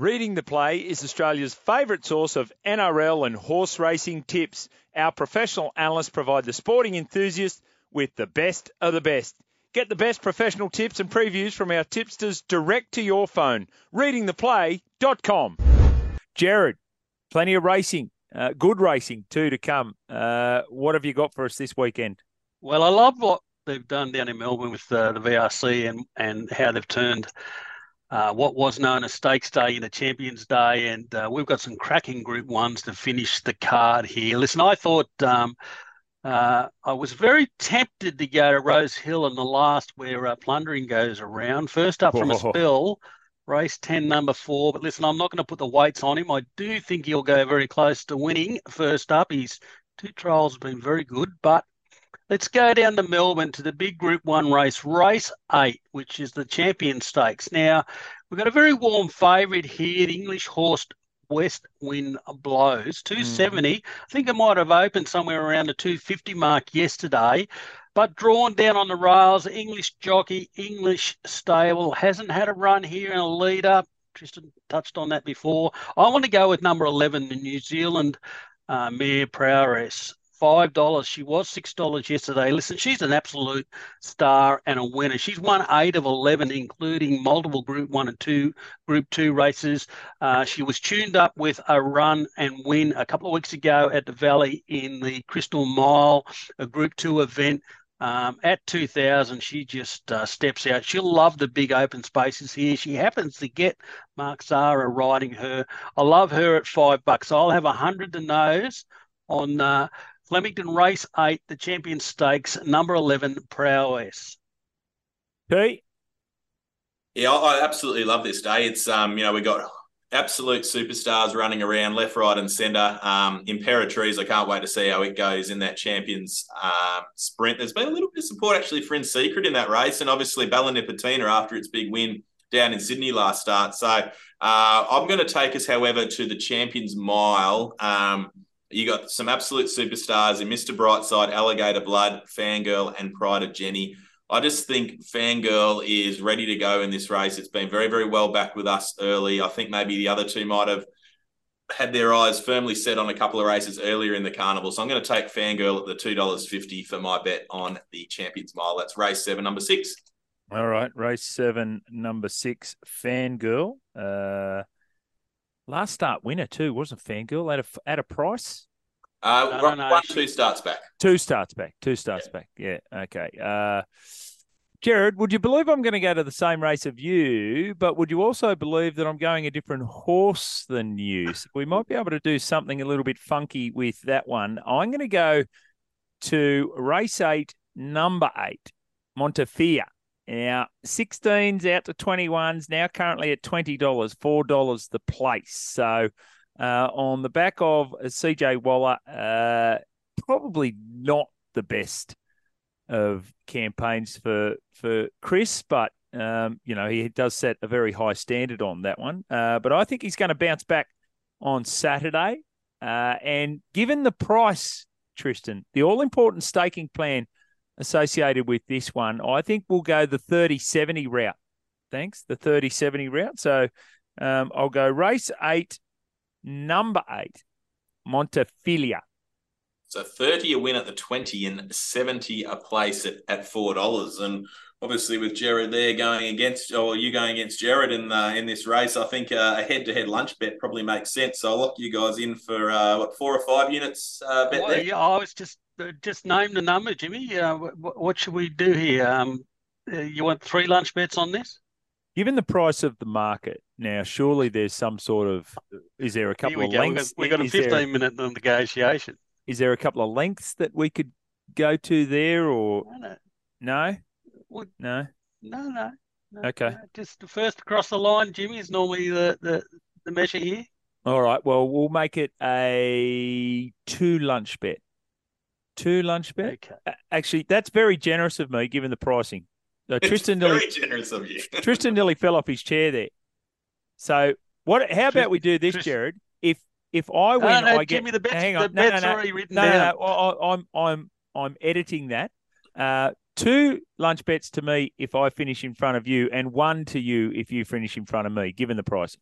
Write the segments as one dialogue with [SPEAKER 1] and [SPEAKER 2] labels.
[SPEAKER 1] Reading the Play is Australia's favourite source of NRL and horse racing tips. Our professional analysts provide the sporting enthusiast with the best of the best. Get the best professional tips and previews from our tipsters direct to your phone. Readingtheplay.com. Gerard, plenty of racing, uh, good racing too to come. Uh, what have you got for us this weekend?
[SPEAKER 2] Well, I love what they've done down in Melbourne with uh, the VRC and and how they've turned uh, what was known as Stakes Day into Champions Day, and uh, we've got some cracking Group Ones to finish the card here. Listen, I thought um, uh, I was very tempted to go to Rose Hill in the last where uh, plundering goes around. First up from a
[SPEAKER 1] Whoa.
[SPEAKER 2] spill, race 10, number four. But listen, I'm not going to put the weights on him. I do think he'll go very close to winning first up. His two trials have been very good, but Let's go down to Melbourne to the big Group One race, race eight, which is the Champion Stakes. Now, we've got a very warm favourite here, the English horse West Wind Blows, 270. I think it might have opened somewhere around the 250 mark yesterday, but drawn down on the rails. English jockey, English stable, hasn't had a run here in a lead up. Tristan touched on that before. I want to go with number 11, the New Zealand uh, mare Prowess five dollars. She was six dollars yesterday. Listen, she's an absolute star and a winner. She's won eight of eleven, including multiple Group One and Two, Group Two races. Uh, she was tuned up with a run and win a couple of weeks ago at the Valley in the Crystal Mile, a Group Two event. Um, at 2000, she just uh, steps out. She'll love the big open spaces here. She happens to get Mark Zahra riding her. I love her at five bucks. I'll have a hundred to nose on uh, Flemington Race 8, the Champion Stakes, number 11, Prowess.
[SPEAKER 1] Pete?
[SPEAKER 3] Yeah, I I absolutely love this day. It's um, you know, we got absolute superstars running around left, right, and centre. Um, Imperatrice, I can't wait to see how it goes in that champions um, sprint. There's been a little bit of support actually for In Secret in that race, and obviously Bella Nipotina after its big win down in Sydney last start. So uh, I'm going to take us, however, to the Champions Mile. Um, you got some absolute superstars in Mr. Brightside, Alligator Blood, Fangirl, and Pride of Jenni. I just think Fangirl is ready to go in this race. It's been very, very well back with us early. I think maybe the other two might have had their eyes firmly set on a couple of races earlier in the carnival. So I'm going to take Fangirl at the $2.50 for my bet on the Champions Mile. That's race seven, number six.
[SPEAKER 1] All right, race seven, number six, Fangirl. Uh, last start winner too, wasn't Fangirl at a at a price?
[SPEAKER 3] Uh,
[SPEAKER 2] No, no,
[SPEAKER 3] one,
[SPEAKER 2] no,
[SPEAKER 3] one, two starts back.
[SPEAKER 1] Two starts back. Two starts back. Yeah. Okay. Uh, Gerard, would you believe I'm going to go to the same race of you, but would you also believe that I'm going a different horse than you? So we might be able to do something a little bit funky with that one. I'm going to go to race eight, number eight, Montefilia. Now, 16s out to 21s, now currently at $20, $4 the place. So, uh, on the back of CJ Waller, uh, probably not the best of campaigns for for Chris, but um, you know he does set a very high standard on that one. Uh, but I think he's going to bounce back on Saturday. Uh, and given the price, Tristan, the all important staking plan associated with this one, I think we'll go the 30 70 route. Thanks, the 30 70 route. So um, I'll go race eight, number eight, Montefilia.
[SPEAKER 3] So 30 a win at the 20 and 70 a place at, at $4. And obviously with Gerard there going against, or you going against Gerard in uh, in this race, I think uh, a head-to-head lunch bet probably makes sense. So I'll lock you guys in for, uh, what, four or five units uh, bet
[SPEAKER 2] Well,
[SPEAKER 3] there?
[SPEAKER 2] yeah, I was just uh, just name the number, Jimmy. Uh, what, what should we do here? Um, uh, you want three lunch bets on this?
[SPEAKER 1] Given the price of the market now, surely there's some sort of is there a couple of
[SPEAKER 2] go. We've got,
[SPEAKER 1] lengths?
[SPEAKER 2] we've got a
[SPEAKER 1] is there-
[SPEAKER 2] 15 minute negotiation.
[SPEAKER 1] is there a couple of lengths that we could go to there, or
[SPEAKER 2] No, no,
[SPEAKER 1] no?
[SPEAKER 2] Well,
[SPEAKER 1] No.
[SPEAKER 2] no, no. no,
[SPEAKER 1] Okay.
[SPEAKER 2] no. Just the first across the line, Jimmy, is normally the, the, the measure here.
[SPEAKER 1] All right. Well, we'll make it a two lunch bet. Two lunch bet.
[SPEAKER 2] Okay.
[SPEAKER 1] Actually, that's very generous of me, given the pricing. Uh, Tristan
[SPEAKER 3] It's very
[SPEAKER 1] nearly
[SPEAKER 3] generous of you.
[SPEAKER 1] Tristan nearly fell off his chair there. So what? How about we do this,
[SPEAKER 2] Tris-
[SPEAKER 1] Gerard? If if I win,
[SPEAKER 2] No, no,
[SPEAKER 1] I get.
[SPEAKER 2] Jimmy, the bet's,
[SPEAKER 1] hang on. No, no,
[SPEAKER 2] bet's
[SPEAKER 1] no.
[SPEAKER 2] already written
[SPEAKER 1] No, no,
[SPEAKER 2] down.
[SPEAKER 1] no. I, I- I'm I'm I'm editing that. Uh, two lunch bets to me if I finish in front of you, and one to you if you finish in front of me, given the price.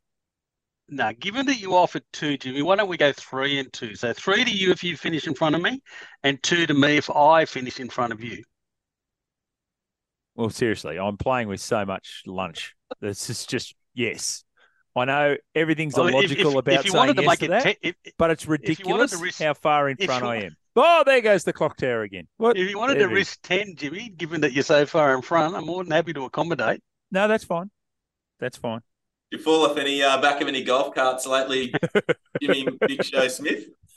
[SPEAKER 2] No, given that you offered two, Jimmy, why don't we go three and two? So three to you if you finish in front of me, and two to me if I finish in front of you.
[SPEAKER 1] Well, seriously, I'm playing with so much lunch. This is just yes. I know everything's
[SPEAKER 2] Well,
[SPEAKER 1] illogical
[SPEAKER 2] if,
[SPEAKER 1] about
[SPEAKER 2] if you
[SPEAKER 1] wanted
[SPEAKER 2] wanted to make
[SPEAKER 1] to
[SPEAKER 2] it,
[SPEAKER 1] that,
[SPEAKER 2] te- if,
[SPEAKER 1] but it's
[SPEAKER 2] you wanted to
[SPEAKER 1] ridiculous
[SPEAKER 2] risk-
[SPEAKER 1] how far in front
[SPEAKER 2] you
[SPEAKER 1] I am. Oh, there goes the clock tower again. What?
[SPEAKER 2] if you wanted
[SPEAKER 1] There
[SPEAKER 2] to
[SPEAKER 1] it is.
[SPEAKER 2] risk ten, Jimmy, given that you're so far in front, I'm more than happy to accommodate.
[SPEAKER 1] No, that's fine. That's fine.
[SPEAKER 3] You fall off any uh, back of any golf carts lately, Jimmy Big Show Smith?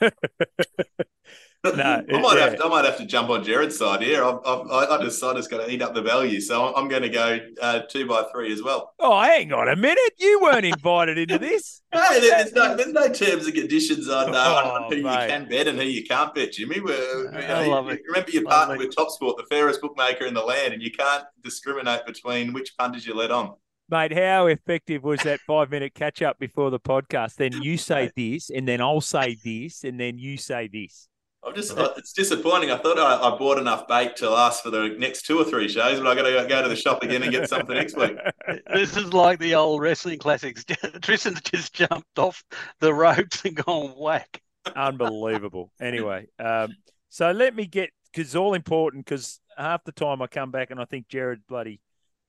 [SPEAKER 1] No,
[SPEAKER 3] I might
[SPEAKER 1] yeah.
[SPEAKER 3] have to, I might have to jump on Gerard's side here. I've, I've, I I just I just got to eat up the value, so I'm, I'm going to go uh, two by three as well.
[SPEAKER 1] Oh, hang on a minute. You weren't invited into this.
[SPEAKER 3] Hey, there's no there's no terms and conditions on, uh, on
[SPEAKER 1] Oh,
[SPEAKER 3] who
[SPEAKER 1] mate.
[SPEAKER 3] you can bet and who you can't bet, Jimmy. We're, we-
[SPEAKER 2] I love it.
[SPEAKER 3] Remember, you're
[SPEAKER 2] Love
[SPEAKER 3] partnered
[SPEAKER 2] it.
[SPEAKER 3] with TopSport, the fairest bookmaker in the land, and you can't discriminate between which punters you let on.
[SPEAKER 1] Mate, how effective was that five minute catch up before the podcast? Then you say this, and then I'll say this, and then you say this.
[SPEAKER 3] I'm just it's disappointing. I thought I, I bought enough bait to last for the next two or three shows, but I got to go to the shop again and get something next week.
[SPEAKER 2] This is like the old wrestling classics. Tristan's just jumped off the ropes and gone whack.
[SPEAKER 1] Unbelievable. Anyway, um, so let me get because it's all important because half the time I come back and I think Gerard bloody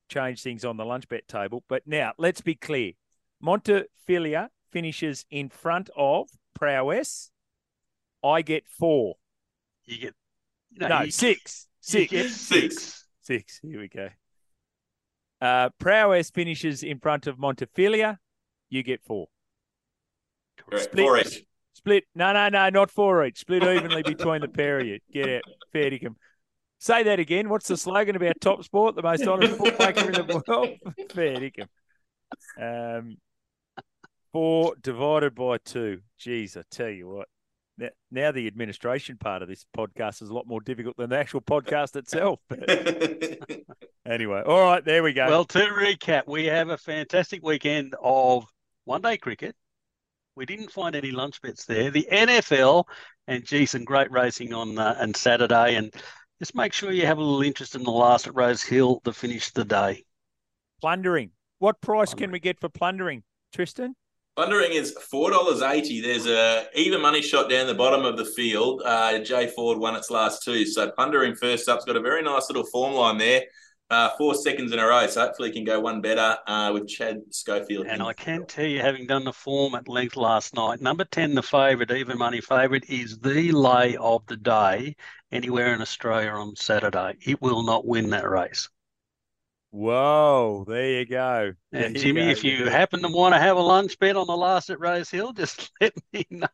[SPEAKER 1] changed things on the lunch bet table. But now let's be clear: Montefilia finishes in front of Prowess. I get four.
[SPEAKER 2] You get no,
[SPEAKER 1] No,
[SPEAKER 2] you,
[SPEAKER 1] six.
[SPEAKER 2] you
[SPEAKER 1] Six.
[SPEAKER 3] Six.
[SPEAKER 1] Six. Here we go. Uh, Prowess finishes in front of Montefilia. You get four.
[SPEAKER 3] Correct.
[SPEAKER 1] Split.
[SPEAKER 3] Four each.
[SPEAKER 1] Split. No, no, no, not four each. Split evenly between the pair of you. Get out. Fair dinkum. Say that again. What's the slogan about Top Sport, the most honest bookmaker in the world? Fair dinkum. Um, four divided by two. Jeez, I tell you what. Now, now the administration part of this podcast is a lot more difficult than the actual podcast itself. anyway, all right, there we go.
[SPEAKER 2] Well, to recap, we have a fantastic weekend of one day cricket. We didn't find any lunch bets there. The NFL and gee, some great racing on uh, on Saturday. And just make sure you have a little interest in the last at Rose Hill to finish the day.
[SPEAKER 1] plundering. What price can we get for plundering, Tristan?
[SPEAKER 3] Plundering is four dollars eighty. There's a even money shot down the bottom of the field. Uh, Jay Ford won its last two, so Plundering first up's got a very nice little form line there. Uh, four seconds in a row, so hopefully he can go one better uh, with Chad Schofield.
[SPEAKER 2] And I can tell you, having done the form at length last night, number 10, the favourite, even money favourite, is the lay of the day anywhere in Australia on Saturday. It will not win that race.
[SPEAKER 1] Whoa, there you go. There
[SPEAKER 2] And
[SPEAKER 1] you
[SPEAKER 2] Jimmy,
[SPEAKER 1] go.
[SPEAKER 2] if you happen to want to have a lunch bet on the last at Rose Hill, just let me know.